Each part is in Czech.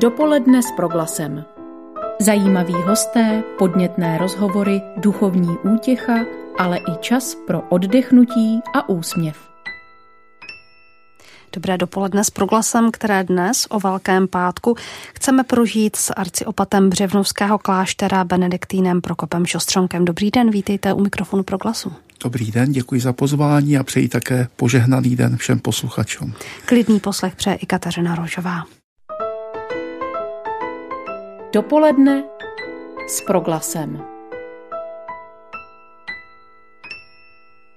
Dopoledne s proglasem. Zajímaví hosté, podnětné rozhovory, duchovní útěcha, ale i čas pro oddechnutí a úsměv. Dobré dopoledne s proglasem, které dnes o Velkém pátku chceme prožít s arciopatem Břevnovského kláštera Benediktínem Prokopem Šostřonkem. Dobrý den, vítejte u mikrofonu proglasu. Dobrý den, děkuji za pozvání a přeji také požehnaný den všem posluchačům. Klidný poslech přeje i Kateřina Rožová. Dopoledne s proglasem.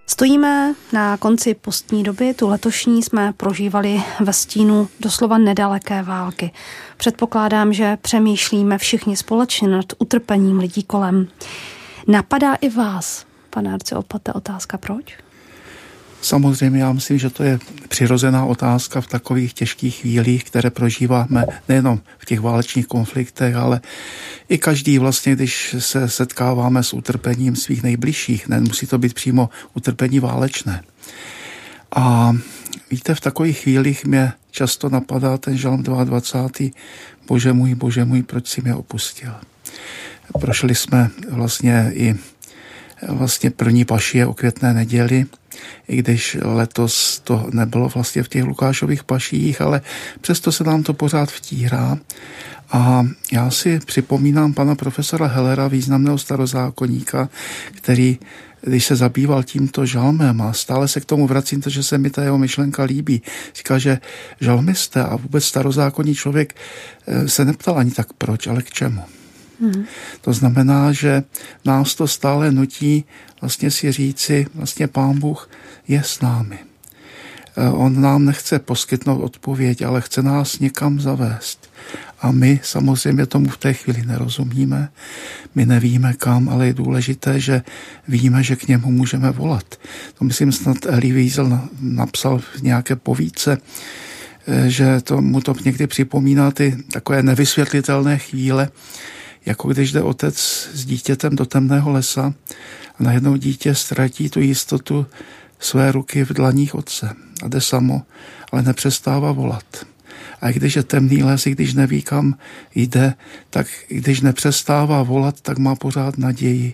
Stojíme na konci postní doby, tu letošní jsme prožívali ve stínu doslova nedaleké války. Předpokládám, že přemýšlíme všichni společně nad utrpením lidí kolem. Napadá i vás, pane Opate, otázka proč? Samozřejmě já myslím, že to je přirozená otázka v takových těžkých chvílích, které prožíváme nejenom v těch válečných konfliktech, ale i každý vlastně, když se setkáváme s utrpením svých nejbližších, nemusí to být přímo utrpení válečné. A víte, v takových chvílích mě často napadá ten žalm 22. Bože můj, bože můj, proč si mě opustil? Prošli jsme vlastně i vlastně první pašie o květné neděli, i když letos to nebylo vlastně v těch Lukášových paších, ale přesto se nám to pořád vtírá. A já si připomínám pana profesora Hellera, významného starozákonníka, který když se zabýval tímto žalmem a stále se k tomu vracím, protože se mi ta jeho myšlenka líbí. Říká, že žalmista a vůbec starozákonní člověk eh, se neptal ani tak proč, ale k čemu. To znamená, že nás to stále nutí vlastně si říci, vlastně Pán Bůh je s námi. Eh, on nám nechce poskytnout odpověď, ale chce nás někam zavést. A my samozřejmě tomu v té chvíli nerozumíme, my nevíme kam, ale je důležité, že víme, že k němu můžeme volat. To myslím snad Elie Wiesel napsal v nějaké povídce, eh, že to, mu to někdy připomíná ty takové nevysvětlitelné chvíle, jako když jde otec s dítětem do temného lesa a najednou dítě ztratí tu jistotu své ruky v dlaních otce a jde samo, ale nepřestává volat. A když je temný les, i když neví, kam jde, tak když nepřestává volat, tak má pořád naději,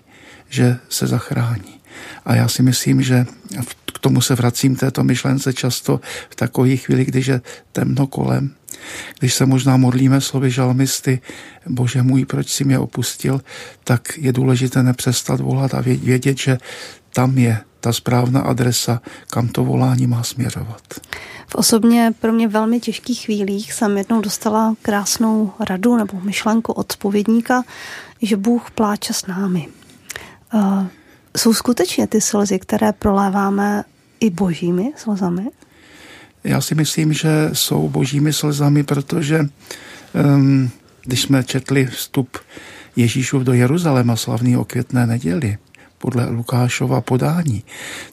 že se zachrání. A já si myslím, že k tomu se vracím této myšlence často v takových chvíli, když je temno kolem, když se možná modlíme slovy žalmisty, Bože můj, proč si mě opustil, tak je důležité nepřestat volat a vědět, že tam je ta správná adresa, kam to volání má směřovat. V osobně pro mě velmi těžkých chvílích jsem jednou dostala krásnou radu nebo myšlenku od spovědníka, že Bůh pláče s námi. Uh, jsou skutečně ty slzy, které proléváme i božími slzami? Já si myslím, že jsou božími slzami, protože um, když jsme četli vstup Ježíšův do Jeruzaléma slavný o květné neděli, podle Lukášova podání,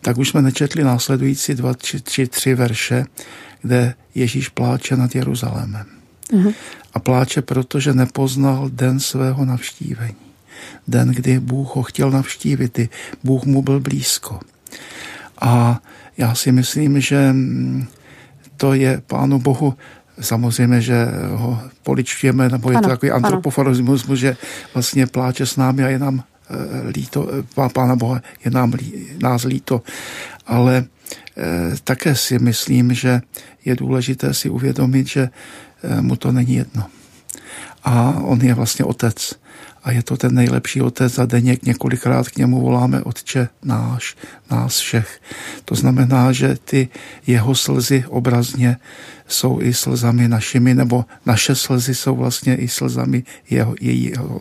tak už jsme nečetli následující dva, tři, tři, tři verše, kde Ježíš pláče nad Jeruzalémem. Uh-huh. A pláče, protože nepoznal den svého navštívení. Den, kdy Bůh ho chtěl navštívit, kdy Bůh mu byl blízko. A já si myslím, že mm, to je Pánu Bohu. Samozřejmě, že ho poličujeme, nebo je ano, to takový antropofarismus, že vlastně pláče s námi a je nám eh, líto, eh, Pána Boha je nám nás líto, ale eh, také si myslím, že je důležité si uvědomit, že mu to není jedno. A on je vlastně otec a je to ten nejlepší otec za denně několikrát k němu voláme Otče náš, nás všech. To znamená, že ty jeho slzy obrazně jsou i slzami našimi, nebo naše slzy jsou vlastně i slzami jeho, jejího.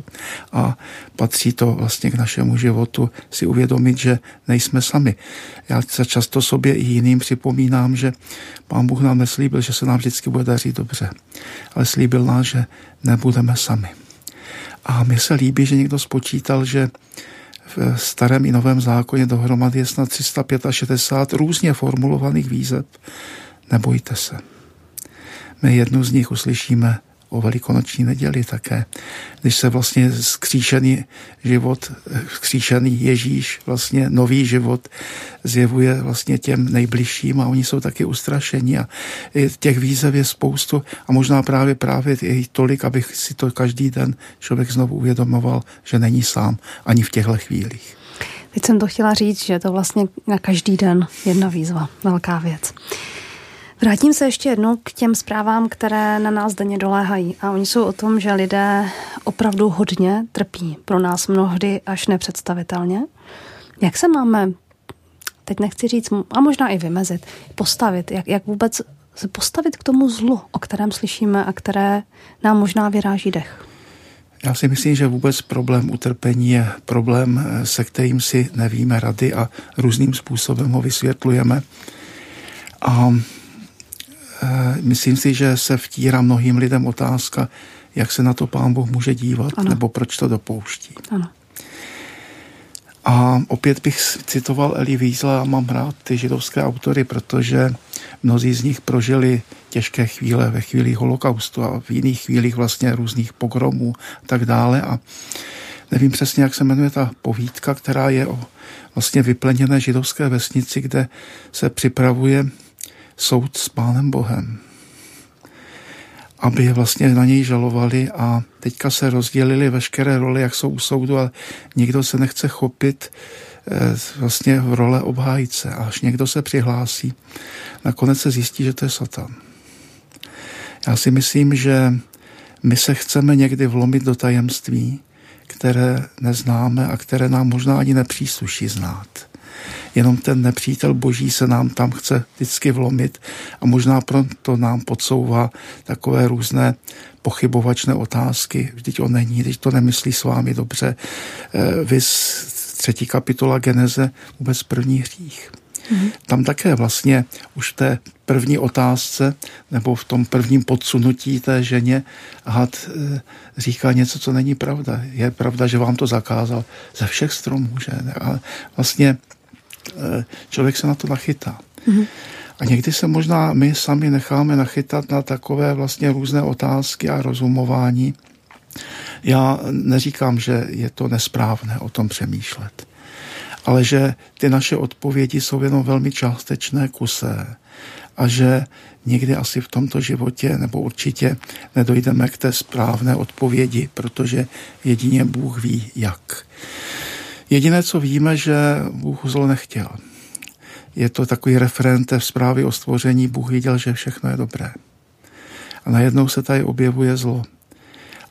A patří to vlastně k našemu životu si uvědomit, že nejsme sami. Já se často sobě i jiným připomínám, že Pán Bůh nám neslíbil, že se nám vždycky bude dařit dobře, ale slíbil nás, že nebudeme sami. A mně se líbí, že někdo spočítal, že v starém i novém zákoně dohromady je snad 365 různě formulovaných výzev. Nebojte se. My jednu z nich uslyšíme o velikonoční neděli také, když se vlastně skříšený život, skříšený Ježíš, vlastně nový život zjevuje vlastně těm nejbližším a oni jsou taky ustrašení a těch výzev je spoustu a možná právě právě je tolik, abych si to každý den člověk znovu uvědomoval, že není sám ani v těchto chvílích. Teď jsem to chtěla říct, že to vlastně na každý den jedna výzva, velká věc. Vrátím se ještě jednou k těm zprávám, které na nás denně doléhají. A oni jsou o tom, že lidé opravdu hodně trpí. Pro nás mnohdy až nepředstavitelně. Jak se máme, teď nechci říct, a možná i vymezit, postavit, jak, jak vůbec se postavit k tomu zlu, o kterém slyšíme a které nám možná vyráží dech? Já si myslím, že vůbec problém utrpení je problém, se kterým si nevíme rady a různým způsobem ho vysvětlujeme. A myslím si, že se vtírá mnohým lidem otázka, jak se na to pán Bůh může dívat, ano. nebo proč to dopouští. Ano. A opět bych citoval Eli Wiesla a mám rád ty židovské autory, protože mnozí z nich prožili těžké chvíle ve chvíli holokaustu a v jiných chvílích vlastně různých pogromů a tak dále. A nevím přesně, jak se jmenuje ta povídka, která je o vlastně vypleněné židovské vesnici, kde se připravuje soud s pánem Bohem aby je vlastně na něj žalovali a teďka se rozdělili veškeré role, jak jsou u soudu, ale nikdo se nechce chopit eh, vlastně v role obhájce. A až někdo se přihlásí, nakonec se zjistí, že to je Satan. Já si myslím, že my se chceme někdy vlomit do tajemství, které neznáme a které nám možná ani nepřísluší znát. Jenom ten nepřítel boží se nám tam chce vždycky vlomit a možná proto nám podsouvá takové různé pochybovačné otázky. Vždyť on není, když to nemyslí s vámi dobře. Eh, vy třetí kapitola Geneze, vůbec první hřích. Mm-hmm. Tam také vlastně už v té první otázce nebo v tom prvním podsunutí té ženě had eh, říká něco, co není pravda. Je pravda, že vám to zakázal ze všech stromů, že? A vlastně člověk se na to nachytá. Mm-hmm. A někdy se možná my sami necháme nachytat na takové vlastně různé otázky a rozumování. Já neříkám, že je to nesprávné o tom přemýšlet ale že ty naše odpovědi jsou jenom velmi částečné, kusé a že někdy asi v tomto životě nebo určitě nedojdeme k té správné odpovědi, protože jedině Bůh ví jak. Jediné, co víme, že Bůh zlo nechtěl. Je to takový referent v zprávě o stvoření. Bůh viděl, že všechno je dobré. A najednou se tady objevuje zlo.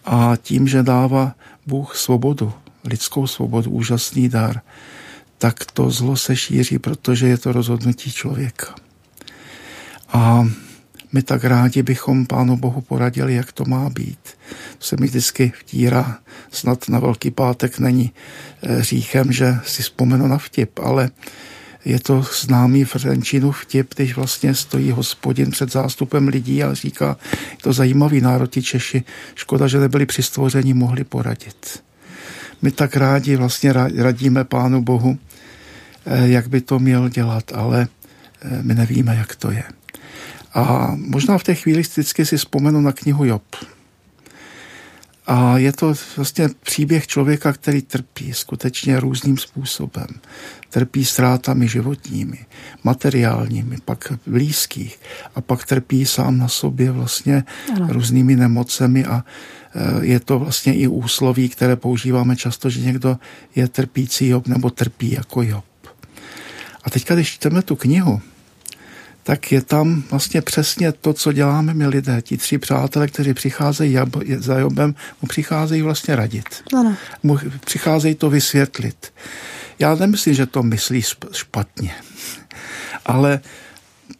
A tím, že dává Bůh svobodu, lidskou svobodu, úžasný dar, tak to zlo se šíří, protože je to rozhodnutí člověka. A my tak rádi bychom Pánu Bohu poradili, jak to má být. To se mi vždycky vtírá, snad na Velký pátek není eh, říchem, že si vzpomenu na vtip, ale je to známý Frenčinu vtip, když vlastně stojí hospodin před zástupem lidí a říká, je to zajímavý národ Češi, škoda, že nebyli při stvoření, mohli poradit. My tak rádi vlastně radíme Pánu Bohu, eh, jak by to měl dělat, ale eh, my nevíme, jak to je. A možná v té chvíli vždycky si vzpomenu na knihu Job. A je to vlastně příběh člověka, který trpí skutečně různým způsobem. Trpí ztrátami životními, materiálními, pak blízkých a pak trpí sám na sobě vlastně ano. různými nemocemi a e, je to vlastně i úsloví, které používáme často, že někdo je trpící Job nebo trpí jako Job. A teďka, když čteme tu knihu, tak je tam vlastně přesně to, co děláme my lidé. Ti tři přátelé, kteří přicházejí za Jobem, mu přicházejí vlastně radit. Ano. Mu přicházejí to vysvětlit. Já nemyslím, že to myslí špatně, ale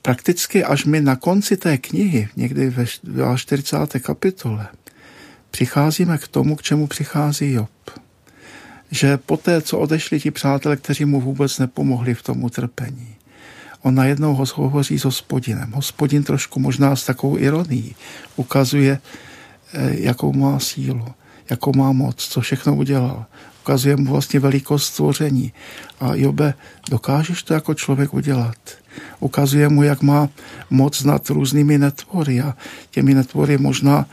prakticky až my na konci té knihy, někdy ve 40. kapitole, přicházíme k tomu, k čemu přichází Job. Že poté, co odešli ti přátelé, kteří mu vůbec nepomohli v tom utrpení, on najednou ho hovoří s hospodinem. Hospodin trošku možná s takovou ironií ukazuje, eh, jakou má sílu, jakou má moc, co všechno udělal. Ukazuje mu vlastně velikost stvoření. A Jobe, dokážeš to jako člověk udělat? Ukazuje mu, jak má moc nad různými netvory a těmi netvory možná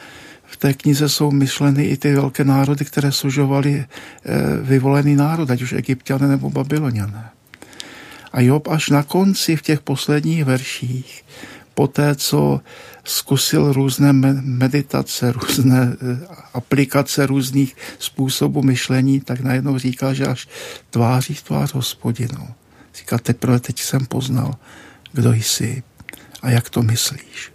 v té knize jsou myšleny i ty velké národy, které služovali vyvolený národ, ať už egyptiané nebo babyloniané. A Job až na konci v těch posledních verších, po té, co zkusil různé meditace, různé eh, aplikace různých způsobů myšlení, tak najednou říká, že až tváří v tvář hospodinu. Říká, teprve teď jsem poznal, kdo jsi a jak to myslíš.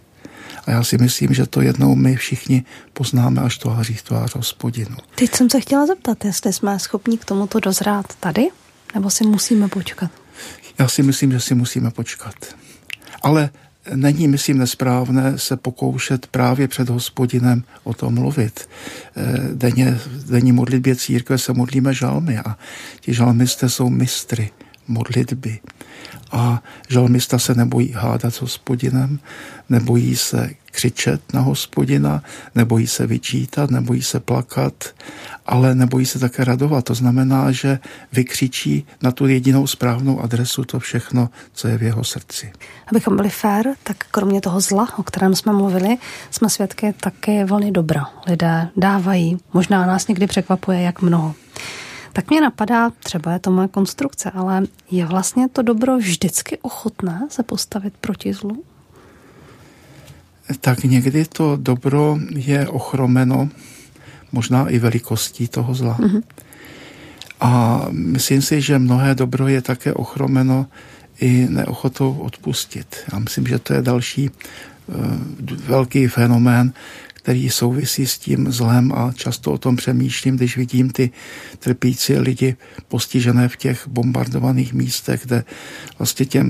A já si myslím, že to jednou my všichni poznáme až tváří v tvář hospodinu. Teď jsem se chtěla zeptat, jestli jsme schopni k tomuto dozrát tady, nebo si musíme počkat? Já si myslím, že si musíme počkat. Ale není, myslím, nesprávné se pokoušet právě před hospodinem o tom mluvit. Eh, denně, denní modlitbě církve se modlíme žalmy a ti žalmisté jsou mistry modlitby. A žalmista se nebojí hádat s hospodinem, nebojí se křičet na hospodina, nebojí se vyčítat, nebojí se plakat, ale nebojí se také radovat. To znamená, že vykřičí na tu jedinou správnou adresu to všechno, co je v jeho srdci. Abychom byli fér, tak kromě toho zla, o kterém jsme mluvili, jsme svědky také vlny dobra. Lidé dávají, možná nás někdy překvapuje, jak mnoho. Tak mě napadá, třeba je to moje konstrukce, ale je vlastně to dobro vždycky ochotné se postavit proti zlu? Tak někdy to dobro je ochromeno možná i velikostí toho zla. Mm-hmm. A myslím si, že mnohé dobro je také ochromeno i neochotou odpustit. Já myslím, že to je další uh, velký fenomén, který souvisí s tím zlem a často o tom přemýšlím, když vidím ty trpící lidi postižené v těch bombardovaných místech, kde vlastně těm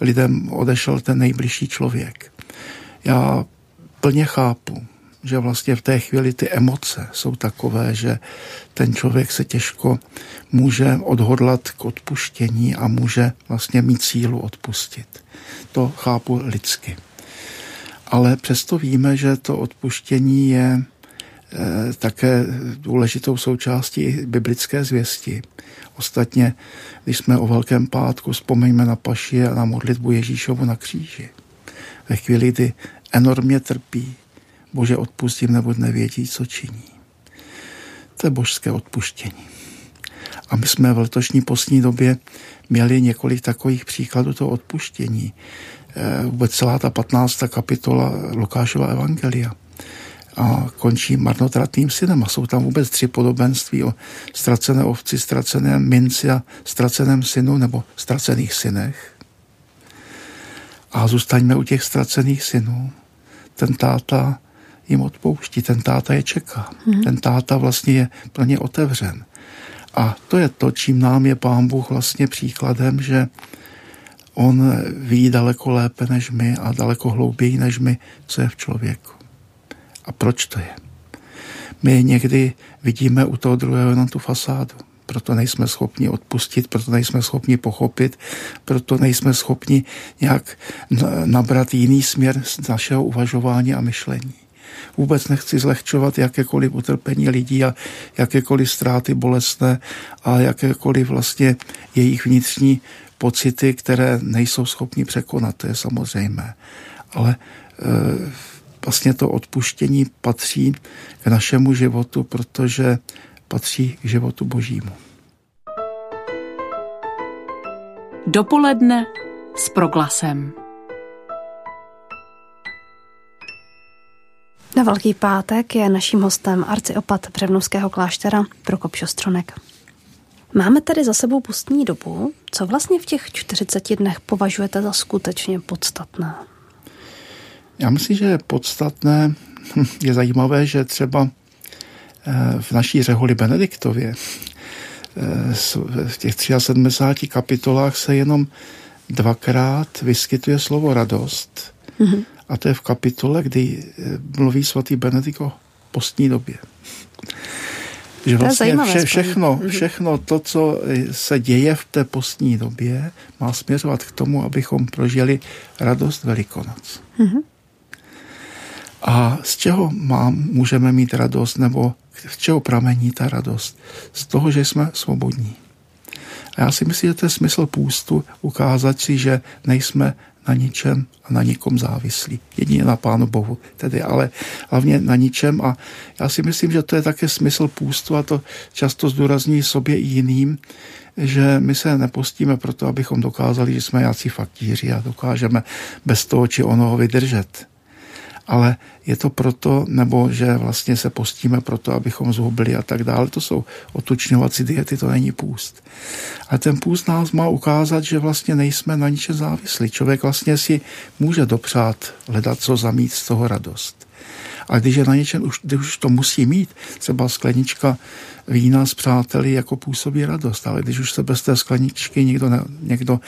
lidem odešel ten nejbližší člověk. Já plně chápu, že vlastně v té chvíli ty emoce jsou takové, že ten člověk se těžko může odhodlat k odpuštění a může vlastně mít sílu odpustit. To chápu lidsky ale přesto víme, že to odpuštění je eh, také důležitou součástí biblické zvěsti. Ostatně, když jsme o Velkém pátku, vzpomeňme na paši a na modlitbu Ježíšovu na kříži. Ve chvíli, kdy enormně trpí, Bože odpustím, nebo nevědí, co činí. To je božské odpuštění. A my jsme v letošní postní době měli několik takových příkladů toho odpuštění. Eh, vůbec celá ta 15. kapitola Lukášova evangelia a končí marnotratným synem. A jsou tam vůbec tři podobenství o ztracené ovci, ztraceném minci a ztraceném synu nebo ztracených synech. A zůstaňme u těch ztracených synů. Ten táta jim odpouští, ten táta je čeká. Hmm. Ten táta vlastně je pro ně otevřen. A to je to, čím nám je pán Bůh vlastně příkladem, že on ví daleko lépe než my a daleko hlouběji než my, co je v člověku. A proč to je? My někdy vidíme u toho druhého jenom tu fasádu. Proto nejsme schopni odpustit, proto nejsme schopni pochopit, proto nejsme schopni nějak nabrat jiný směr z našeho uvažování a myšlení. Vůbec nechci zlehčovat jakékoliv utrpení lidí a jakékoliv ztráty bolestné a jakékoliv vlastně jejich vnitřní pocity, které nejsou schopni překonat, to je samozřejmé. Ale e, vlastně to odpuštění patří k našemu životu, protože patří k životu božímu. Dopoledne s proglasem. Na Velký pátek je naším hostem arciopat Břevnovského kláštera Prokop Šostronek. Máme tady za sebou pustní dobu. Co vlastně v těch 40 dnech považujete za skutečně podstatné? Já myslím, že podstatné je zajímavé, že třeba v naší řeholi Benediktově eh, v těch 73 kapitolách se jenom dvakrát vyskytuje slovo radost. Mm-hmm. A to je v kapitole, kdy eh, mluví svatý Benedikt o postní době. Že vlastně vše, všechno, mhm. všechno to, co se děje v té postní době, má směřovat k tomu, abychom prožili radost Velikonoc. Mm-hmm. A z čeho mám, můžeme mít radost, nebo z čeho pramení ta radost? Z toho, že jsme svobodní. A já si myslím, že to je smysl půstu ukázat si, že nejsme na ničem a na nikom závislí. Jedině na Pánu Bohu tedy, ale hlavně na ničem a já si myslím, že to je také smysl půstu a to často zdůrazní sobě i jiným, že my se nepostíme proto, abychom dokázali, že jsme jáci faktíři a dokážeme bez toho či onoho vydržet ale je to proto, nebo že vlastně se postíme proto, abychom zhubli a tak dále. To jsou otučňovací diety, to není půst. A ten půst nás má ukázat, že vlastně nejsme na ničem závislí. Člověk vlastně si může dopřát hledat, co zamít z toho radost. A když je na něčem, už, když už to musí mít, třeba sklenička vína s přáteli jako působí radost, ale když už se bez té skleničky někdo, ne, někdo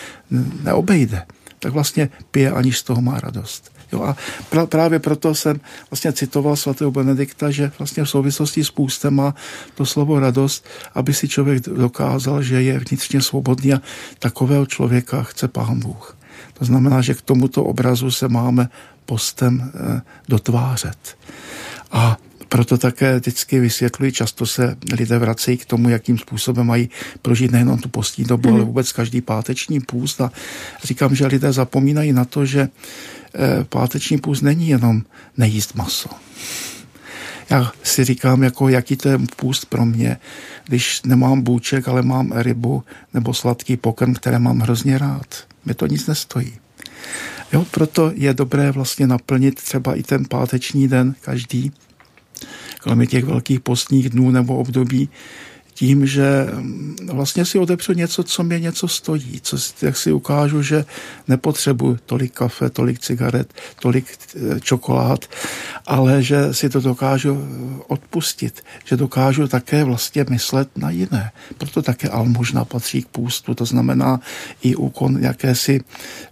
neobejde, tak vlastně pije, aniž z toho má radost. Jo, a pra, právě proto jsem vlastně citoval svatého Benedikta, že vlastně v souvislosti s půstem má to slovo radost, aby si člověk dokázal, že je vnitřně svobodný a takového člověka chce Pán Bůh. To znamená, že k tomuto obrazu se máme postem eh, dotvářet. A proto také vždycky vysvětluji, často se lidé vracejí k tomu, jakým způsobem mají prožít nejenom tu postní dobu, mm. ale vůbec každý páteční půst. A říkám, že lidé zapomínají na to, že eh, páteční půst není jenom nejíst maso. Já si říkám, jako jaký to je půst pro mě, když nemám bůček, ale mám rybu nebo sladký pokrm, které mám hrozně rád. Mě to nic nestojí. Jo, proto je dobré vlastně naplnit třeba i ten páteční den každý kromě těch velkých postních dnů nebo období, tím, že mm, vlastně si odepřu něco, co mě něco stojí, co, jak si ukážu, že nepotřebuji tolik kafe, tolik cigaret, tolik eh, čokolád, ale že si to dokážu eh, odpustit, že dokážu také vlastně myslet na jiné. Proto také almužna patří k půstu, to znamená i úkon jakési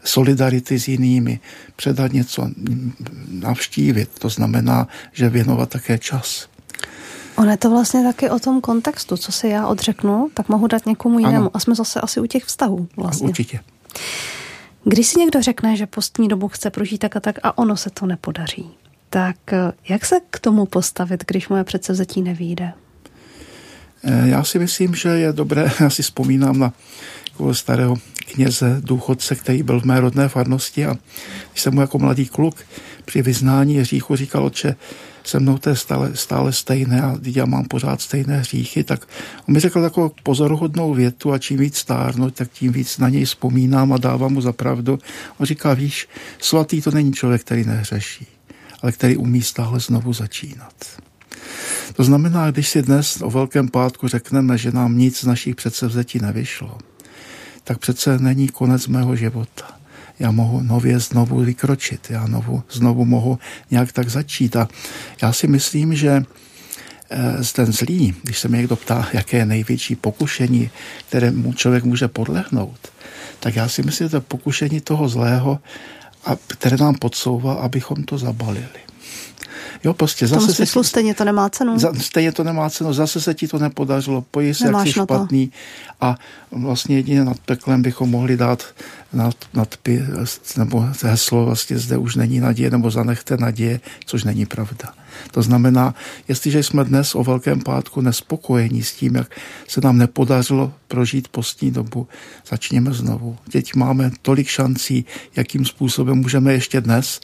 solidarity s jinými, předat něco, navštívit, to znamená, že věnovat také čas. Ono je to vlastně taky o tom kontextu. Co si já odřeknu, tak mohu dát někomu jinému. Ano. A jsme zase asi u těch vztahů vlastně. Určitě. Když si někdo řekne, že postní dobu chce prožít tak a tak a ono se to nepodaří, tak eh, jak se k tomu postavit, když moje předsevzetí nevíde? Eh, já si myslím, že je dobré, já si vzpomínám na starého kněze, důchodce, který byl v mé rodné farnosti a když jsem mu jako mladý kluk při vyznání hříchu říkal, že se mnou to je stále, stále stejné a já mám pořád stejné hříchy, tak on mi řekl takovou pozoruhodnou větu a čím víc stárnu, tak tím víc na něj vzpomínám a dávám mu za pravdu. On říká, víš, svatý to není člověk, který nehřeší, ale který umí stále znovu začínat. To znamená, když si dnes o Velkém pátku řekneme, že nám nic z našich předsevzetí nevyšlo, tak přece není konec mého života já mohu nově znovu vykročit, já novu, znovu mohu nějak tak začít. A já si myslím, že eh, ten zlý, když se mě někdo ptá, jaké je největší pokušení, kterému člověk může podlehnout, tak já si myslím, že to pokušení toho zlého, které nám podsouvá, abychom to zabalili. Jo, prostě zase v tom smyslu se, stejně to nemá cenu. Za, stejně to nemá cenu, zase se ti to nepodařilo, pojí se, jak jsi špatný a vlastně jedině nad peklem bychom mohli dát nad, nadpis, nebo heslo vlastně zde už není naděje, nebo zanechte naděje, což není pravda. To znamená, jestliže jsme dnes o Velkém pátku nespokojení s tím, jak se nám nepodařilo prožít postní dobu, začněme znovu. Teď máme tolik šancí, jakým způsobem můžeme ještě dnes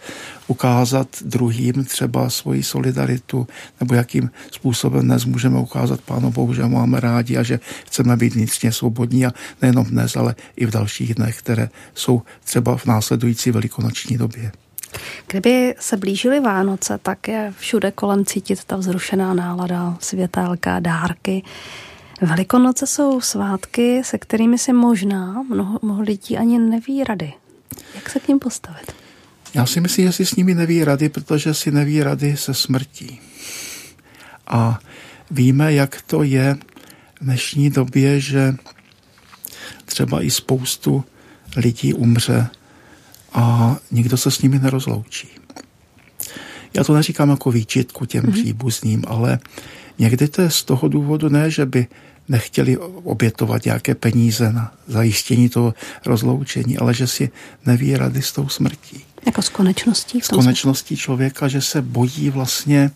ukázat druhým třeba svoji solidaritu, nebo jakým způsobem dnes můžeme ukázat Pánu Bohu, že máme rádi a že chceme být vnitřně svobodní a nejenom dnes, ale i v dalších dnech, které jsou třeba v následující velikonoční době. Kdyby se blížily Vánoce, tak je všude kolem cítit ta vzrušená nálada, světelka, dárky. Velikonoce jsou svátky, se kterými si možná mnoho, mnoho lidí ani neví rady. Jak se k ním postavit? Já si myslím, že si s nimi neví rady, protože si neví rady se smrtí. A víme, jak to je v dnešní době, že třeba i spoustu lidí umře a nikdo se s nimi nerozloučí. Já to neříkám jako výčitku těm mm-hmm. příbuzným, ale někdy to je z toho důvodu ne, že by nechtěli obětovat nějaké peníze na zajištění toho rozloučení, ale že si neví rady s tou smrtí. Jako s konečností? S konečností člověka, že se bojí vlastně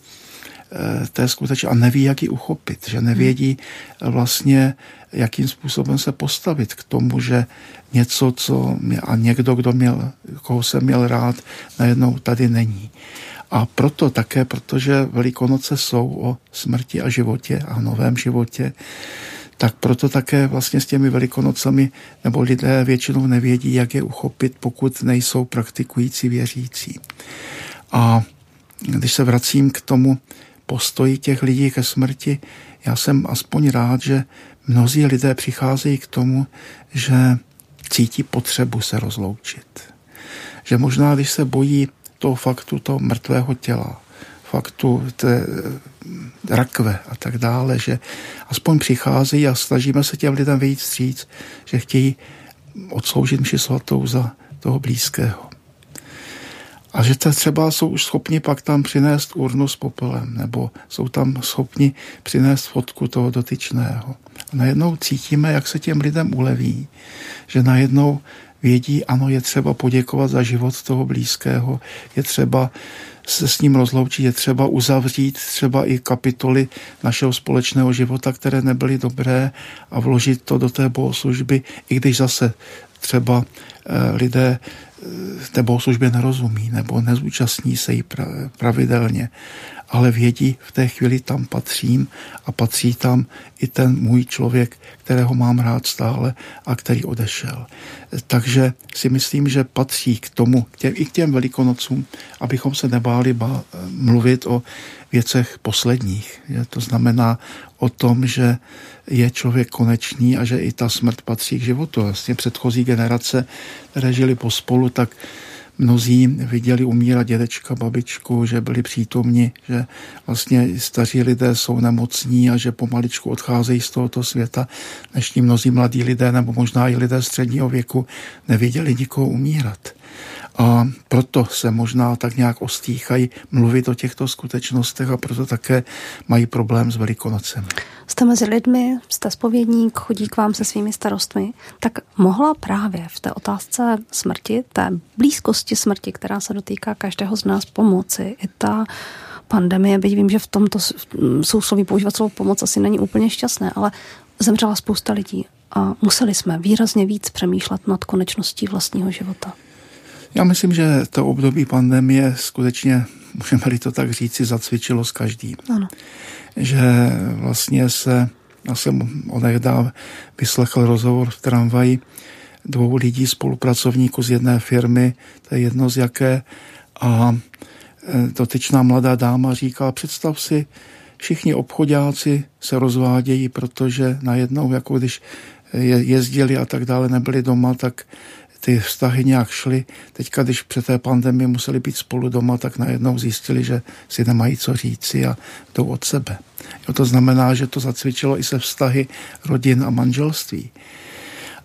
té skutečně a neví, jak ji uchopit, že nevědí vlastně, jakým způsobem se postavit k tomu, že něco, co mě, a někdo, kdo měl, koho jsem měl rád, najednou tady není. A proto také, protože Velikonoce jsou o smrti a životě a novém životě, tak proto také vlastně s těmi velikonocemi nebo lidé většinou nevědí, jak je uchopit, pokud nejsou praktikující věřící. A když se vracím k tomu postoji těch lidí ke smrti, já jsem aspoň rád, že mnozí lidé přicházejí k tomu, že cítí potřebu se rozloučit. Že možná, když se bojí toho faktu toho mrtvého těla, faktu té rakve a tak dále, že aspoň přicházejí a snažíme se těm lidem vyjít vstříc, že chtějí odsloužit mši svatou za toho blízkého. A že třeba jsou už schopni pak tam přinést urnu s popelem, nebo jsou tam schopni přinést fotku toho dotyčného. A najednou cítíme, jak se těm lidem uleví, že najednou vědí, ano, je třeba poděkovat za život toho blízkého, je třeba se s ním rozloučit, je třeba uzavřít třeba i kapitoly našeho společného života, které nebyly dobré a vložit to do té bohoslužby, i když zase třeba eh, lidé té bohoslužbě nerozumí nebo nezúčastní se jí pravidelně ale vědí, v té chvíli tam patřím a patří tam i ten můj člověk, kterého mám rád stále a který odešel. Takže si myslím, že patří k tomu, k těm, i k těm velikonocům, abychom se nebáli ba, mluvit o věcech posledních. Je, to znamená o tom, že je člověk konečný a že i ta smrt patří k životu. Vlastně předchozí generace, které žili pospolu, tak mnozí viděli umírat dědečka, babičku, že byli přítomni, že vlastně staří lidé jsou nemocní a že pomaličku odcházejí z tohoto světa. Dnešní mnozí mladí lidé nebo možná i lidé středního věku neviděli nikoho umírat. A proto se možná tak nějak ostýchají mluvit o těchto skutečnostech a proto také mají problém s Velikonocem. Jste mezi lidmi, jste spovědník, chodí k vám se svými starostmi, tak mohla právě v té otázce smrti, té blízkosti smrti, která se dotýká každého z nás pomoci, i ta pandemie, byť vím, že v tomto sousloví používat slovo pomoc asi není úplně šťastné, ale zemřela spousta lidí a museli jsme výrazně víc přemýšlet nad konečností vlastního života. Já myslím, že to období pandemie skutečně, můžeme-li to tak říci, zacvičilo s každým. Ano. Že vlastně se, já jsem onehdá vyslechl rozhovor v tramvaji dvou lidí, spolupracovníků z jedné firmy, to je jedno z jaké, a e, dotyčná mladá dáma říká, představ si, všichni obchodáci se rozvádějí, protože najednou, jako když jezdili a tak dále, nebyli doma, tak ty vztahy nějak šly. Teďka, když před té pandemii museli být spolu doma, tak najednou zjistili, že si nemají co říci a jdou od sebe. Jo, to znamená, že to zacvičilo i se vztahy rodin a manželství.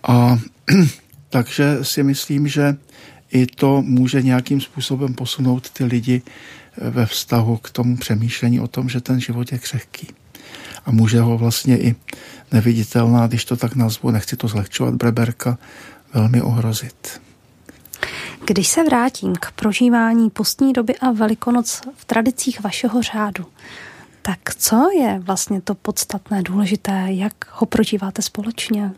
A takže si myslím, že i to může nějakým způsobem posunout ty lidi ve vztahu k tomu přemýšlení o tom, že ten život je křehký. A může ho vlastně i neviditelná, když to tak nazvu, nechci to zlehčovat, breberka, velmi ohrozit. Když se vrátím k prožívání postní doby a velikonoc v tradicích vašeho řádu, tak co je vlastně to podstatné, důležité, jak ho prožíváte společně?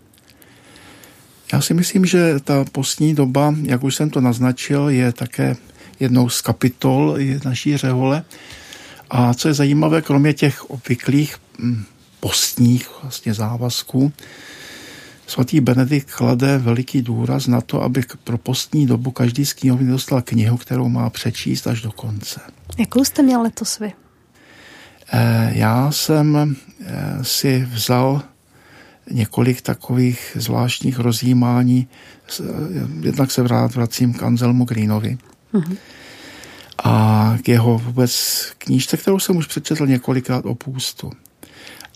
Já si myslím, že ta postní doba, jak už jsem to naznačil, je také jednou z kapitol naší řehole. A co je zajímavé, kromě těch obvyklých hm, postních vlastně závazků, Svatý Benedikt klade veliký důraz na to, aby pro postní dobu každý z knihovny dostal knihu, kterou má přečíst až do konce. Jakou jste měl letos vy? Eh, já jsem eh, si vzal několik takových zvláštních rozjímání. Eh, jednak se rád vracím k Anselmu Greenovi. Uh-huh. A k jeho vůbec knížce, kterou jsem už přečetl několikrát o půstu,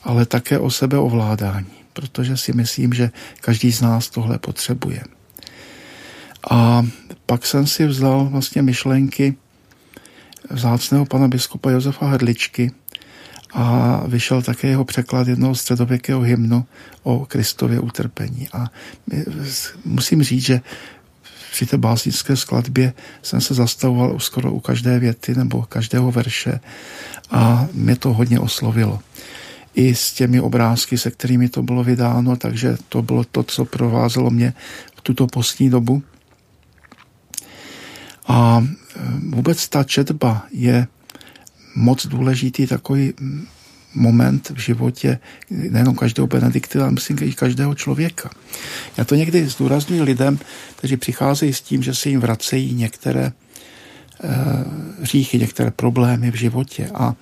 ale také o sebeovládání protože si myslím, že každý z nás tohle potřebuje. A pak jsem si vzal vlastně myšlenky vzácného pana biskupa Josefa Hrdličky a vyšel také jeho překlad jednoho středověkého hymnu o Kristově utrpení. A musím říct, že při té básnické skladbě jsem se zastavoval skoro u každé věty nebo každého verše a mě to hodně oslovilo. I s těmi obrázky, se kterými to bylo vydáno, takže to bylo to, co provázelo mě v tuto postní dobu. A e, vůbec ta četba je moc důležitý takový moment v životě nejenom každého Benedikta, ale myslím i každého člověka. Já to někdy zdůraznuju lidem, kteří přicházejí s tím, že se jim vracejí některé říchy, některé problémy v životě a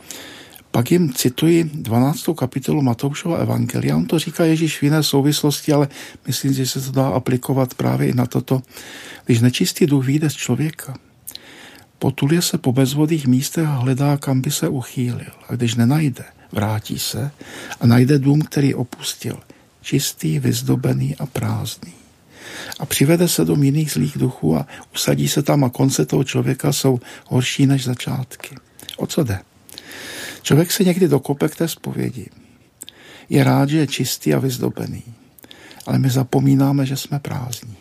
pak jim cituji 12. kapitolu Matoušova Evangelia. On to říká Ježíš v jiné souvislosti, ale myslím, že se to dá aplikovat právě i na toto. Když nečistý duch vyjde z člověka, potuluje se po bezvodých místech a hledá, kam by se uchýlil. A když nenajde, vrátí se a najde dům, který opustil, čistý, vyzdobený a prázdný. A přivede se do jiných zlých duchů a usadí se tam a konce toho člověka jsou horší než začátky. O co jde? Člověk se někdy dokope k té zpovědi. Je rád, že je čistý a vyzdobený, ale my zapomínáme, že jsme prázdní.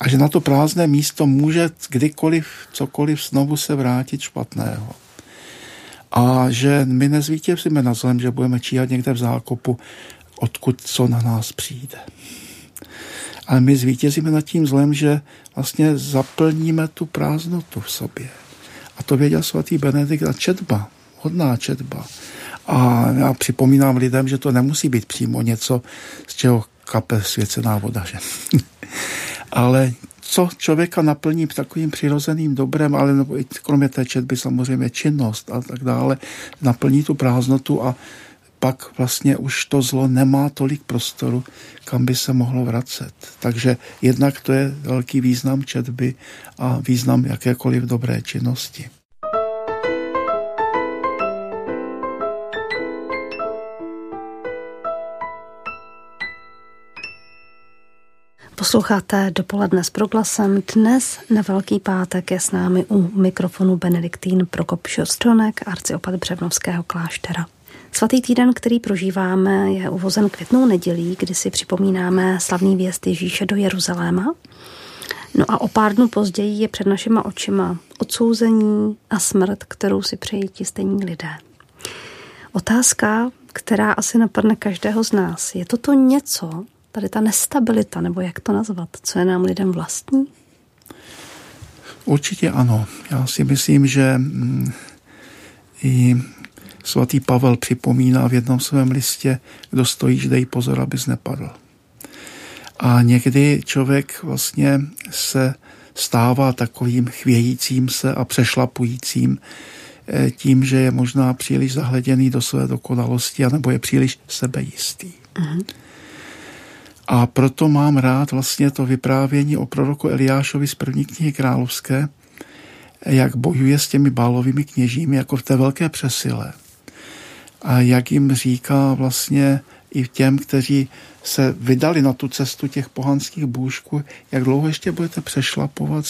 A že na to prázdné místo může kdykoliv, cokoliv znovu se vrátit špatného a že my nezvítězíme na zlem, že budeme číhat někde v zákopu, odkud co na nás přijde. Ale my zvítězíme nad tím zlem, že vlastně zaplníme tu prázdnotu v sobě. A to věděl svatý Benedikt a četba, hodná četba. A já připomínám lidem, že to nemusí být přímo něco, z čeho kape svěcená voda. Že? Ale co člověka naplní takovým přirozeným dobrem, ale nebo i kromě té četby samozřejmě činnost a tak dále, naplní tu prázdnotu a pak vlastně už to zlo nemá tolik prostoru, kam by se mohlo vracet. Takže jednak to je velký význam četby a význam jakékoliv dobré činnosti. Posloucháte dopoledne s proglasem. Dnes na Velký pátek je s námi u mikrofonu Benediktín Prokop Šostronek, arciopat Břevnovského kláštera. Svatý týden, který prožíváme, je uvozen květnou nedělí, kdy si připomínáme slavný věst Ježíše do Jeruzaléma. No a o pár dnů později je před našima očima odsouzení a smrt, kterou si přejí ti stejní lidé. Otázka, která asi napadne každého z nás, je toto něco, tady ta nestabilita, nebo jak to nazvat, co je nám lidem vlastní? Určitě ano. Já si myslím, že mm, i svatý Pavel připomíná v jednom svém listě, kdo stojí, dej pozor, abys nepadl. A někdy člověk vlastně se stává takovým chvějícím se a přešlapujícím eh, tím, že je možná příliš zahleděný do své dokonalosti anebo je příliš sebejistý. Uh-huh. A proto mám rád vlastně to vyprávění o proroku Eliášovi z první knihy královské, jak bojuje s těmi bálovými kněžími jako v té velké přesile. A jak jim říká vlastně i těm, kteří se vydali na tu cestu těch pohanských bůžků, jak dlouho ještě budete přešlapovat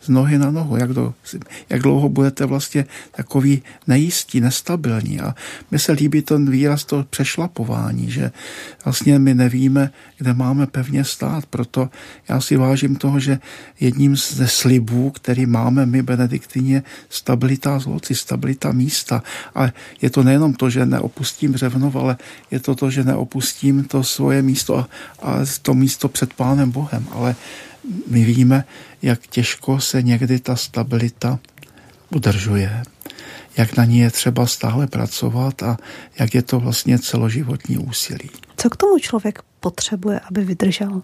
z nohy na nohu, jak, do, jak dlouho budete vlastně takový nejistí, nestabilní. A mi se líbí ten výraz to přešlapování, že vlastně my nevíme, kde máme pevně stát. Proto já si vážím toho, že jedním ze slibů, který máme my, benediktině, stabilita zloci, stabilita místa. A je to nejenom to, že neopustím Břevnov, ale je to to, že neopustím to svoje místo a, a to místo před Pánem Bohem. Ale my víme, jak těžko se někdy ta stabilita udržuje, jak na ní je třeba stále pracovat a jak je to vlastně celoživotní úsilí. Co k tomu člověk potřebuje, aby vydržel?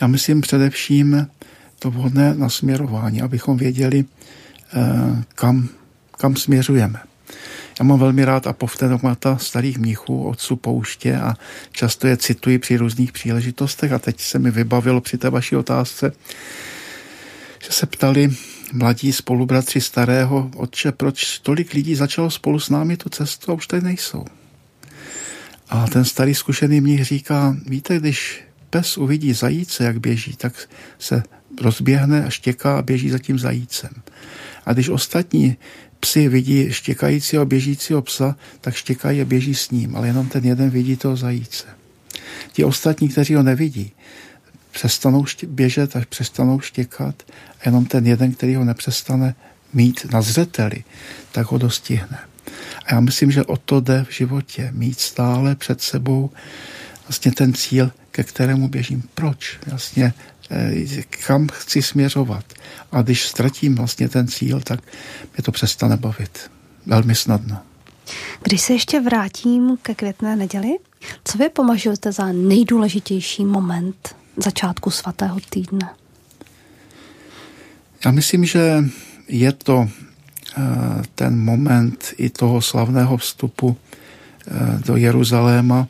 Já myslím především to vhodné nasměrování, abychom věděli, eh, kam, kam směřujeme. Já mám velmi rád apoftedogmata starých mnichů, otců pouště a často je cituji při různých příležitostech a teď se mi vybavilo při té vaší otázce, že se ptali mladí spolubratři starého otče, proč tolik lidí začalo spolu s námi tu cestu a už tady nejsou. A ten starý zkušený mnich říká, víte, když pes uvidí zajíce, jak běží, tak se rozběhne a štěká a běží za tím zajícem. A když ostatní Psi vidí štěkajícího běžícího psa, tak štěkají a běží s ním, ale jenom ten jeden vidí toho zajíce. Ti ostatní, kteří ho nevidí, přestanou běžet, až přestanou štěkat a jenom ten jeden, který ho nepřestane mít na zřeteli, tak ho dostihne. A já myslím, že o to jde v životě. Mít stále před sebou vlastně ten cíl, ke kterému běžím. Proč? Vlastně kam chci směřovat. A když ztratím vlastně ten cíl, tak mě to přestane bavit. Velmi snadno. Když se ještě vrátím ke květné neděli, co vy považujete za nejdůležitější moment začátku svatého týdne? Já myslím, že je to eh, ten moment i toho slavného vstupu eh, do Jeruzaléma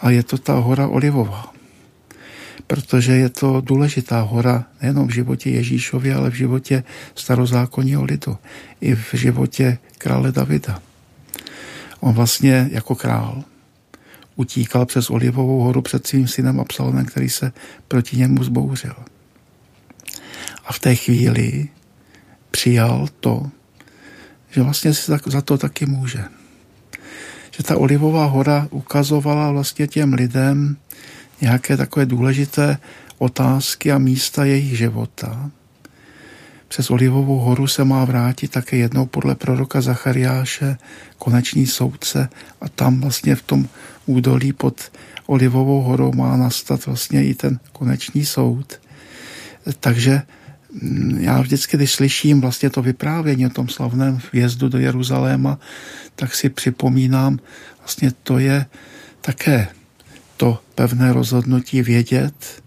a je to ta hora Olivová. Protože je to důležitá hora nejenom v životě Ježíšově, ale v životě starozákonního lidu. I v životě krále Davida. On vlastně jako král utíkal přes Olivovou horu před svým synem Absalonem, který se proti němu zbouřil. A v té chvíli přijal to, že vlastně si za to taky může. Že ta Olivová hora ukazovala vlastně těm lidem nějaké takové důležité otázky a místa jejich života. Přes Olivovou horu se má vrátit také jednou podle proroka Zachariáše konečný soudce a tam vlastně v tom údolí pod Olivovou horou má nastat vlastně i ten konečný soud. Takže mm, já vždycky, když slyším vlastně to vyprávění o tom slavném vjezdu do Jeruzaléma, tak si připomínám, vlastně to je také to pevné rozhodnutí vědět,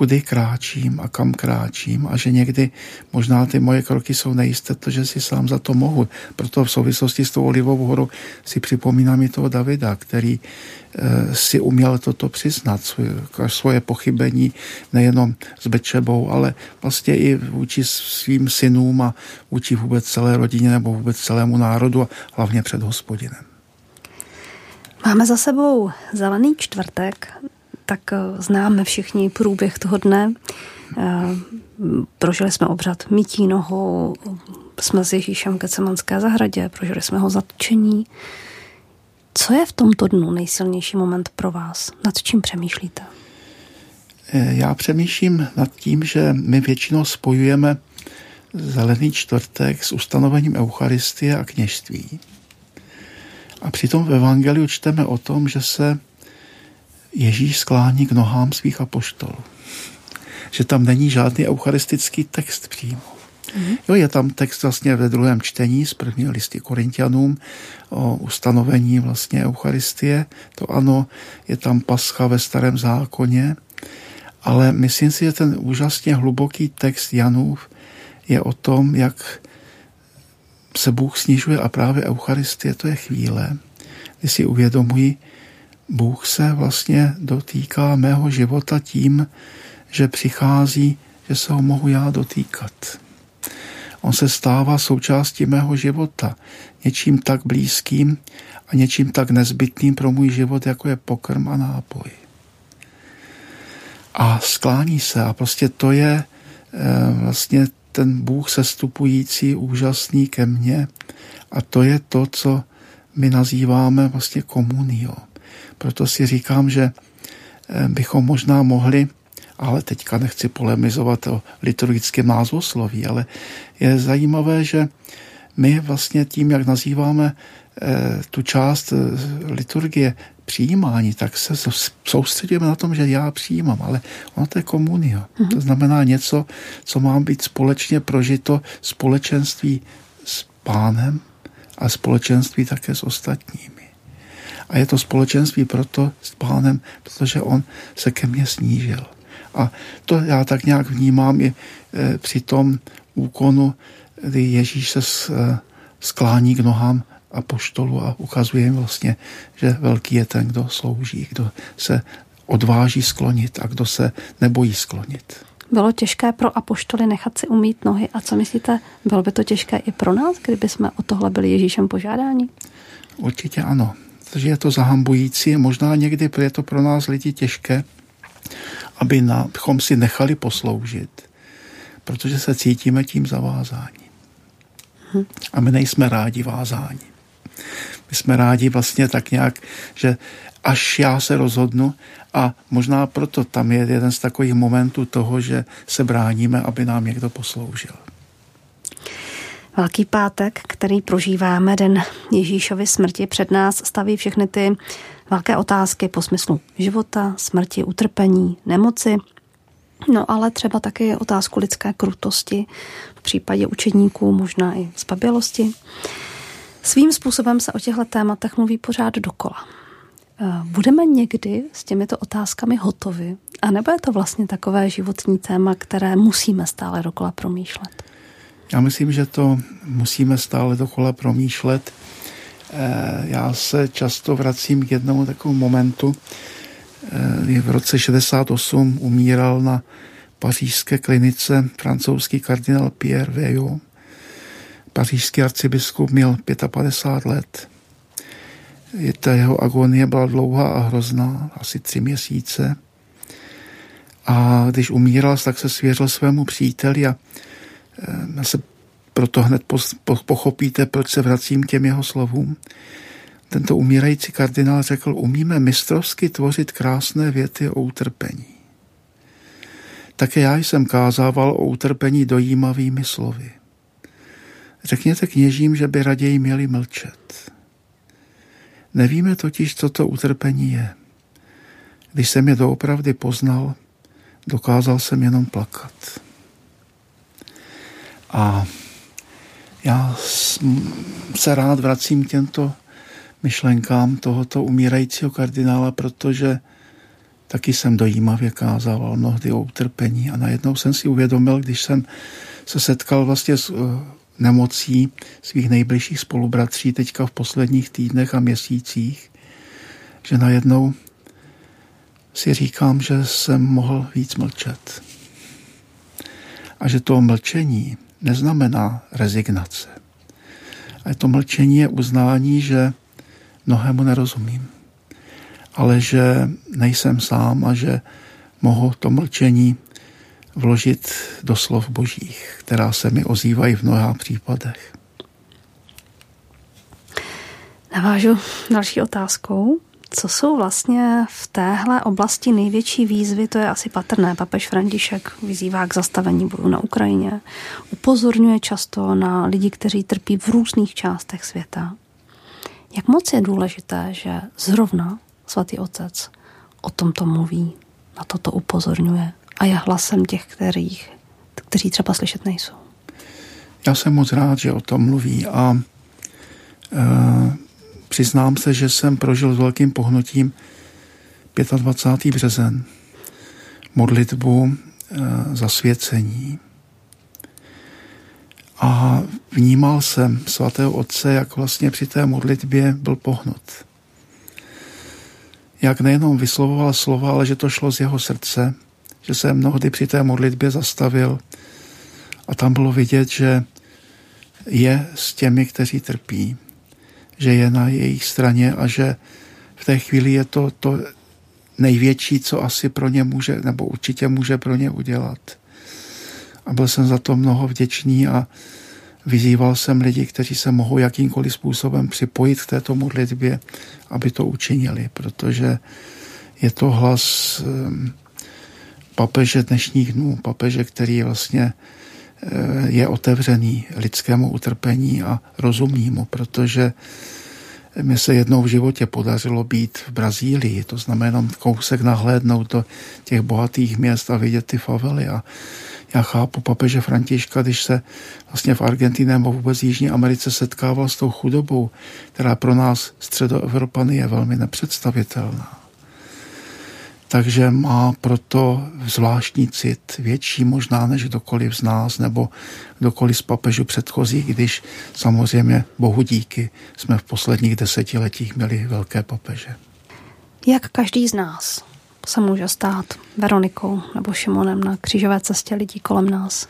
kudy kráčím a kam kráčím a že někdy možná ty moje kroky jsou nejisté, to, že si sám za to mohu. Proto v souvislosti s tou Olivovou horou si připomínám i toho Davida, který e, si uměl toto přiznat, svoje, svoje pochybení nejenom s Bečebou, ale vlastně i vůči svým synům a vůči vůbec celé rodině nebo vůbec celému národu a hlavně před hospodinem. Máme za sebou zelený čtvrtek, tak eh, známe všichni průběh toho dne. Eh, prožili jsme obřad mytí nohou, jsme s Ježíšem v Gecemanské zahradě, prožili jsme ho zatčení. Co je v tomto dnu nejsilnější moment pro vás? Nad čím přemýšlíte? Eh, já přemýšlím nad tím, že my většinou spojujeme zelený čtvrtek s ustanovením Eucharistie a kněžství. A přitom v Evangeliu čteme o tom, že se Ježíš sklání k nohám svých apoštolů. Že tam není žádný eucharistický text přímo. Mm-hmm. Jo, je tam text vlastně ve druhém čtení z první listy Korintianům o ustanovení vlastně Eucharistie. To ano, je tam pascha ve starém zákoně, ale myslím si, že ten úžasně hluboký text Janův je o tom, jak se Bůh snižuje a právě Eucharistie to je chvíle, kdy si uvědomují, Bůh se vlastně dotýká mého života tím, že přichází, že se ho mohu já dotýkat. On se stává součástí mého života, něčím tak blízkým a něčím tak nezbytným pro můj život, jako je pokrm a nápoj. A sklání se a prostě to je e, vlastně ten Bůh sestupující, úžasný ke mně a to je to, co my nazýváme vlastně komunio. Proto si říkám, že eh, bychom možná mohli, ale teďka nechci polemizovat o liturgickém názvosloví, ale je zajímavé, že my vlastně tím, jak nazýváme eh, tu část eh, liturgie přijímání, tak se soustředíme na tom, že já přijímám, ale ono to je komunia. Mm-hmm. To znamená něco, co má být společně prožito společenství s pánem a společenství také s ostatními. A je to společenství proto s pánem, protože on se ke mně snížil. A to já tak nějak vnímám i e, při tom úkonu, kdy Ježíš se e, sklání k nohám a poštolu a ukazuje jim vlastně, že velký je ten, kdo slouží, kdo se odváží sklonit a kdo se nebojí sklonit. Bylo těžké pro apoštoly nechat si umít nohy a co myslíte, bylo by to těžké i pro nás, kdyby jsme o tohle byli Ježíšem požádáni? Určitě ano protože je to zahambující možná někdy je to pro nás lidi těžké, aby bychom si nechali posloužit, protože se cítíme tím zavázání. A my nejsme rádi vázání. My jsme rádi vlastně tak nějak, že až já se rozhodnu a možná proto tam je jeden z takových momentů toho, že se bráníme, aby nám někdo posloužil. Velký pátek, který prožíváme, den Ježíšovy smrti, před nás staví všechny ty velké otázky po smyslu života, smrti, utrpení, nemoci, No ale třeba taky otázku lidské krutosti, v případě učedníků možná i zbabělosti. Svým způsobem se o těchto tématech mluví pořád dokola. Eh, budeme někdy s těmito otázkami hotovi? A nebo je to vlastně takové životní téma, které musíme stále dokola promýšlet? Já myslím, že to musíme stále dokola promýšlet. Eh, já se často vracím k jednomu takovému momentu. Eh, v roce 68 umíral na pařížské klinice francouzský kardinál Pierre Veillot. Pařížský arcibiskup měl 55 let. Ta jeho agonie byla dlouhá a hrozná, asi tři měsíce. A když umíral, tak se svěřil svému příteli a já se proto hned pochopíte, proč se vracím k těm jeho slovům. Tento umírající kardinál řekl, umíme mistrovsky tvořit krásné věty o utrpení. Také já jsem kázával o utrpení dojímavými slovy. Řekněte kněžím, že by raději měli mlčet. Nevíme totiž, co to utrpení je. Když jsem je doopravdy poznal, dokázal jsem jenom plakat. A já se rád vracím k těmto myšlenkám tohoto umírajícího kardinála, protože taky jsem dojímavě kázával mnohdy o utrpení a najednou jsem si uvědomil, když jsem se setkal vlastně s uh, nemocí svých nejbližších spolubratří teďka v posledních týdnech a měsících, že najednou si říkám, že jsem mohl víc mlčet. A že to mlčení neznamená rezignace. A to mlčení je uznání, že mnohému nerozumím, ale že nejsem sám a že mohu to mlčení vložit do slov božích, která se mi ozývají v mnoha případech. Navážu další otázkou. Co jsou vlastně v téhle oblasti největší výzvy, to je asi patrné. Papež František vyzývá k zastavení boju na Ukrajině, upozorňuje často na lidi, kteří trpí v různých částech světa. Jak moc je důležité, že zrovna svatý otec o tomto mluví, na toto upozorňuje a je hlasem těch, kterých, kteří třeba slyšet nejsou? Já jsem moc rád, že o tom mluví a e, Přiznám se, že jsem prožil s velkým pohnutím 25. březen modlitbu eh, zasvěcení. A vnímal jsem svatého otce, jak vlastně při té modlitbě byl pohnut. Jak nejenom vyslovoval slova, ale že to šlo z jeho srdce, že se mnohdy při té modlitbě zastavil a tam bylo vidět, že je s těmi, kteří trpí, že je na jejich straně a že v té chvíli je to to největší, co asi pro ně může, nebo určitě může pro ně udělat. A byl jsem za to mnoho vděčný a vyzýval jsem lidi, kteří se mohou jakýmkoliv způsobem připojit k této modlitbě, aby to učinili, protože je to hlas ehm, papeže dnešních dnů, papeže, který vlastně Eh, je otevřený lidskému utrpení a rozumí mu, protože mi se jednou v životě podařilo být v Brazílii, to znamená kousek nahlédnout do těch bohatých měst a vidět ty favely a já chápu papeže Františka, když se vlastně v Argentině nebo vůbec Jižní Americe setkával s tou chudobou, která pro nás středoevropany je velmi nepředstavitelná takže má proto zvláštní cit, větší možná než kdokoliv z nás nebo kdokoliv z papežů předchozích, když samozřejmě bohu díky jsme v posledních desetiletích měli velké papeže. Jak každý z nás se může stát Veronikou nebo Šimonem na křížové cestě lidí kolem nás?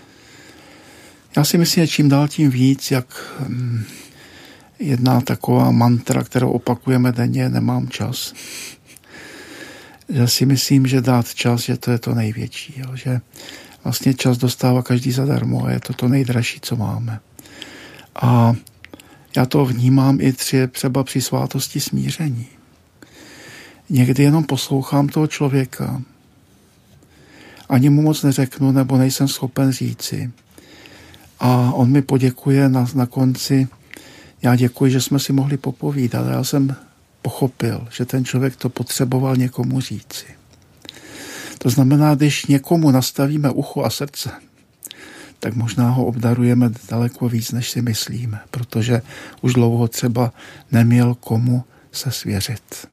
Já si myslím, že čím dál tím víc, jak hm, jedna taková mantra, kterou opakujeme denně, nemám čas já si myslím, že dát čas, že to je to největší, jo, že vlastně čas dostává každý zadarmo a je to to nejdražší, co máme. A Já to vnímám i tři, třeba při svátosti smíření. Někdy jenom poslouchám toho člověka. Ani mu moc neřeknu, nebo nejsem schopen říci. A on mi poděkuje na, na konci. Já děkuji, že jsme si mohli popovídat. Já jsem pochopil, že ten člověk to potřeboval někomu říci. To znamená, když někomu nastavíme ucho a srdce, tak možná ho obdarujeme daleko víc, než si myslíme, protože už dlouho třeba neměl komu se svěřit.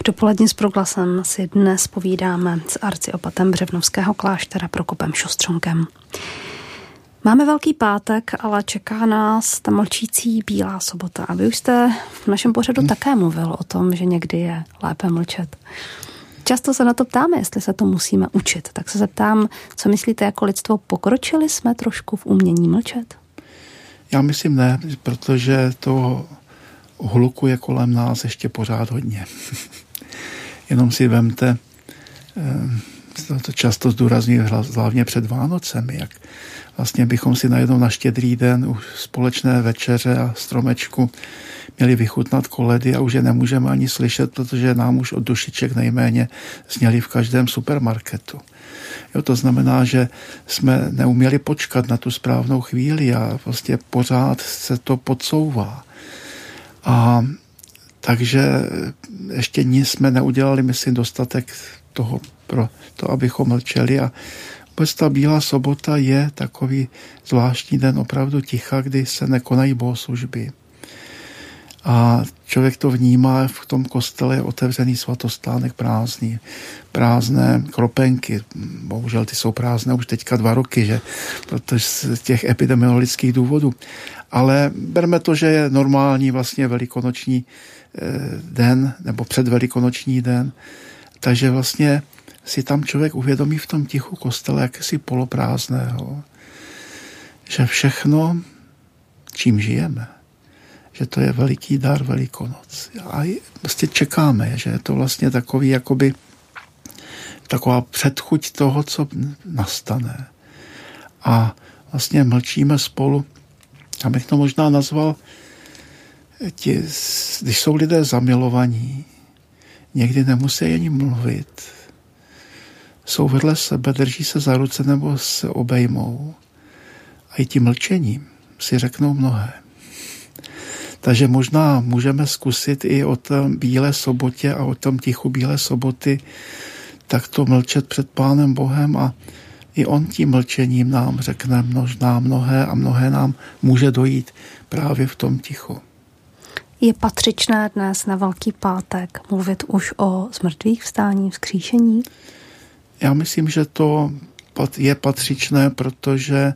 V dopolední s proglasem si dnes povídáme s arciopatem Břevnovského kláštera Prokopem Šostřonkem. Máme Velký pátek, ale čeká nás ta mlčící Bílá sobota. A vy už jste v našem pořadu hmm. také mluvil o tom, že někdy je lépe mlčet. Často se na to ptáme, jestli se to musíme učit. Tak se zeptám, co myslíte jako lidstvo, pokročili jsme trošku v umění mlčet? Já myslím ne, protože to hluku je kolem nás ještě pořád hodně. Jenom si vemte, eh, to často zdůrazňuji hlavně před Vánocemi, jak vlastně bychom si najednou na štědrý den u společné večeře a stromečku měli vychutnat koledy a už je nemůžeme ani slyšet, protože nám už od dušiček nejméně zněli v každém supermarketu. Jo, to znamená, že jsme neuměli počkat na tu správnou chvíli a vlastně pořád se to podsouvá. A takže ještě nic jsme neudělali, myslím, dostatek toho pro to, abychom mlčeli a vůbec ta Bílá sobota je takový zvláštní den opravdu ticha, kdy se nekonají bohoslužby. A člověk to vnímá, v tom kostele je otevřený svatostánek prázdný, prázdné kropenky. Bohužel ty jsou prázdné už teďka dva roky, že? protože z těch epidemiologických důvodů. Ale berme to, že je normální vlastně velikonoční den nebo předvelikonoční den. Takže vlastně si tam člověk uvědomí v tom tichu kostele jakési poloprázdného, že všechno, čím žijeme, že to je veliký dar Velikonoc. A prostě čekáme, že je to vlastně takový jakoby taková předchuť toho, co nastane. A vlastně mlčíme spolu. Já bych to možná nazval, ti, když jsou lidé zamilovaní, někdy nemusí ani mluvit, jsou vedle sebe, drží se za ruce nebo se obejmou a i tím mlčením si řeknou mnohé. Takže možná můžeme zkusit i o tom Bílé sobotě a o tom tichu Bílé soboty takto mlčet před Pánem Bohem a i on tím mlčením nám řekne možná mnohé a mnohé nám může dojít právě v tom tichu. Je patřičné dnes na Velký pátek mluvit už o zmrtvých vstání, vzkříšení? Já myslím, že to je patřičné, protože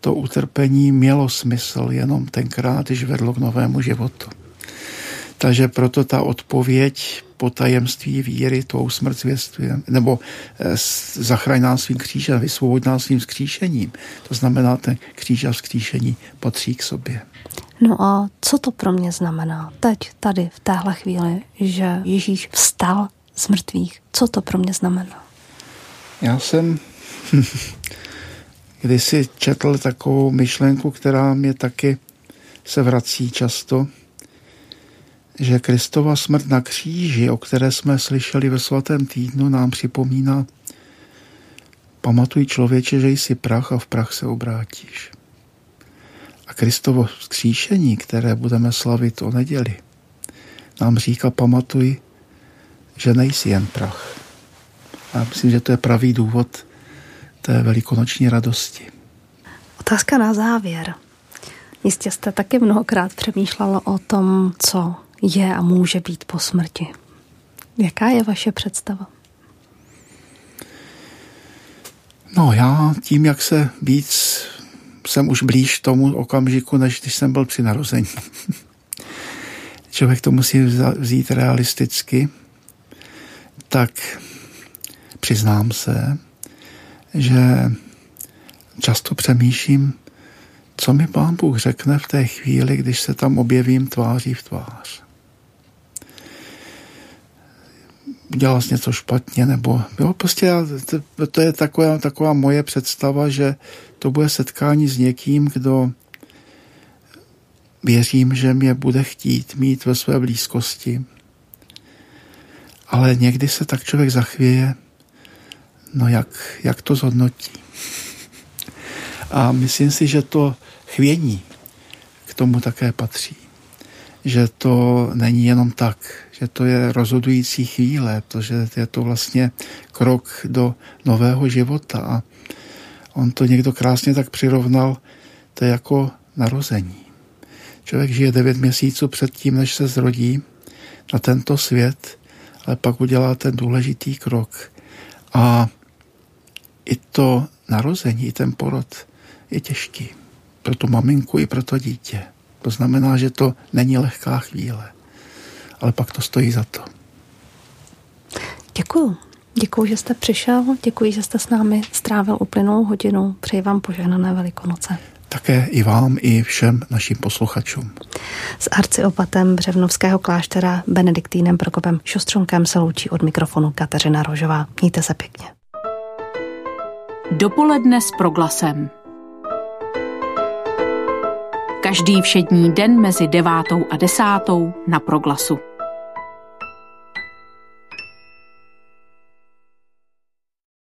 to utrpení mělo smysl jenom tenkrát, když vedlo k novému životu. Takže proto ta odpověď po tajemství víry, tou smrt zvěstuje, nebo eh, zachraň nás svým křížem, vysvoboď nás svým skříšením. To znamená, ten kříž a skříšení patří k sobě. No a co to pro mě znamená teď, tady, v téhle chvíli, že Ježíš vstal z mrtvých? Co to pro mě znamená? Já jsem kdysi četl takovou myšlenku, která mě taky se vrací často, že Kristova smrt na kříži, o které jsme slyšeli ve svatém týdnu, nám připomíná, pamatuj člověče, že jsi prach a v prach se obrátíš. Kristovo vzkříšení, které budeme slavit o neděli, nám říká, pamatuj, že nejsi jen prach. A myslím, že to je pravý důvod té velikonoční radosti. Otázka na závěr. Jistě jste taky mnohokrát přemýšlel o tom, co je a může být po smrti. Jaká je vaše představa? No já tím, jak se víc jsem už blíž tomu okamžiku, než když jsem byl při narození. Člověk to musí vzít realisticky, tak přiznám se, že často přemýšlím, co mi pán Bůh řekne v té chvíli, když se tam objevím tváří v tvář. udělal jsi něco špatně, nebo jo, prostě to, to je taková, taková moje představa, že to bude setkání s někým, kdo věřím, že mě bude chtít mít ve své blízkosti. Ale někdy se tak člověk zachvěje, no jak, jak to zhodnotí. A myslím si, že to chvění k tomu také patří. Že to není jenom tak, že to je rozhodující chvíle, protože je to vlastně krok do nového života. A on to někdo krásně tak přirovnal, to je jako narození. Člověk žije devět měsíců před tím, než se zrodí na tento svět, ale pak udělá ten důležitý krok. A i to narození, i ten porod je těžký. Pro tu maminku i pro to dítě. To znamená, že to není lehká chvíle. Ale pak to stojí za to. Děkuju. Děkuji, že jste přišel, děkuji, že jste s námi strávil uplynulou hodinu. Přeji vám požehnané velikonoce. Také i vám, i všem našim posluchačům. S arciopatem Břevnovského kláštera Benediktínem Prokopem Šostřonkem se loučí od mikrofonu Kateřina Rožová. Mějte se pěkně. Dopoledne s proglasem. Každý všední den mezi devátou a desátou na proglasu.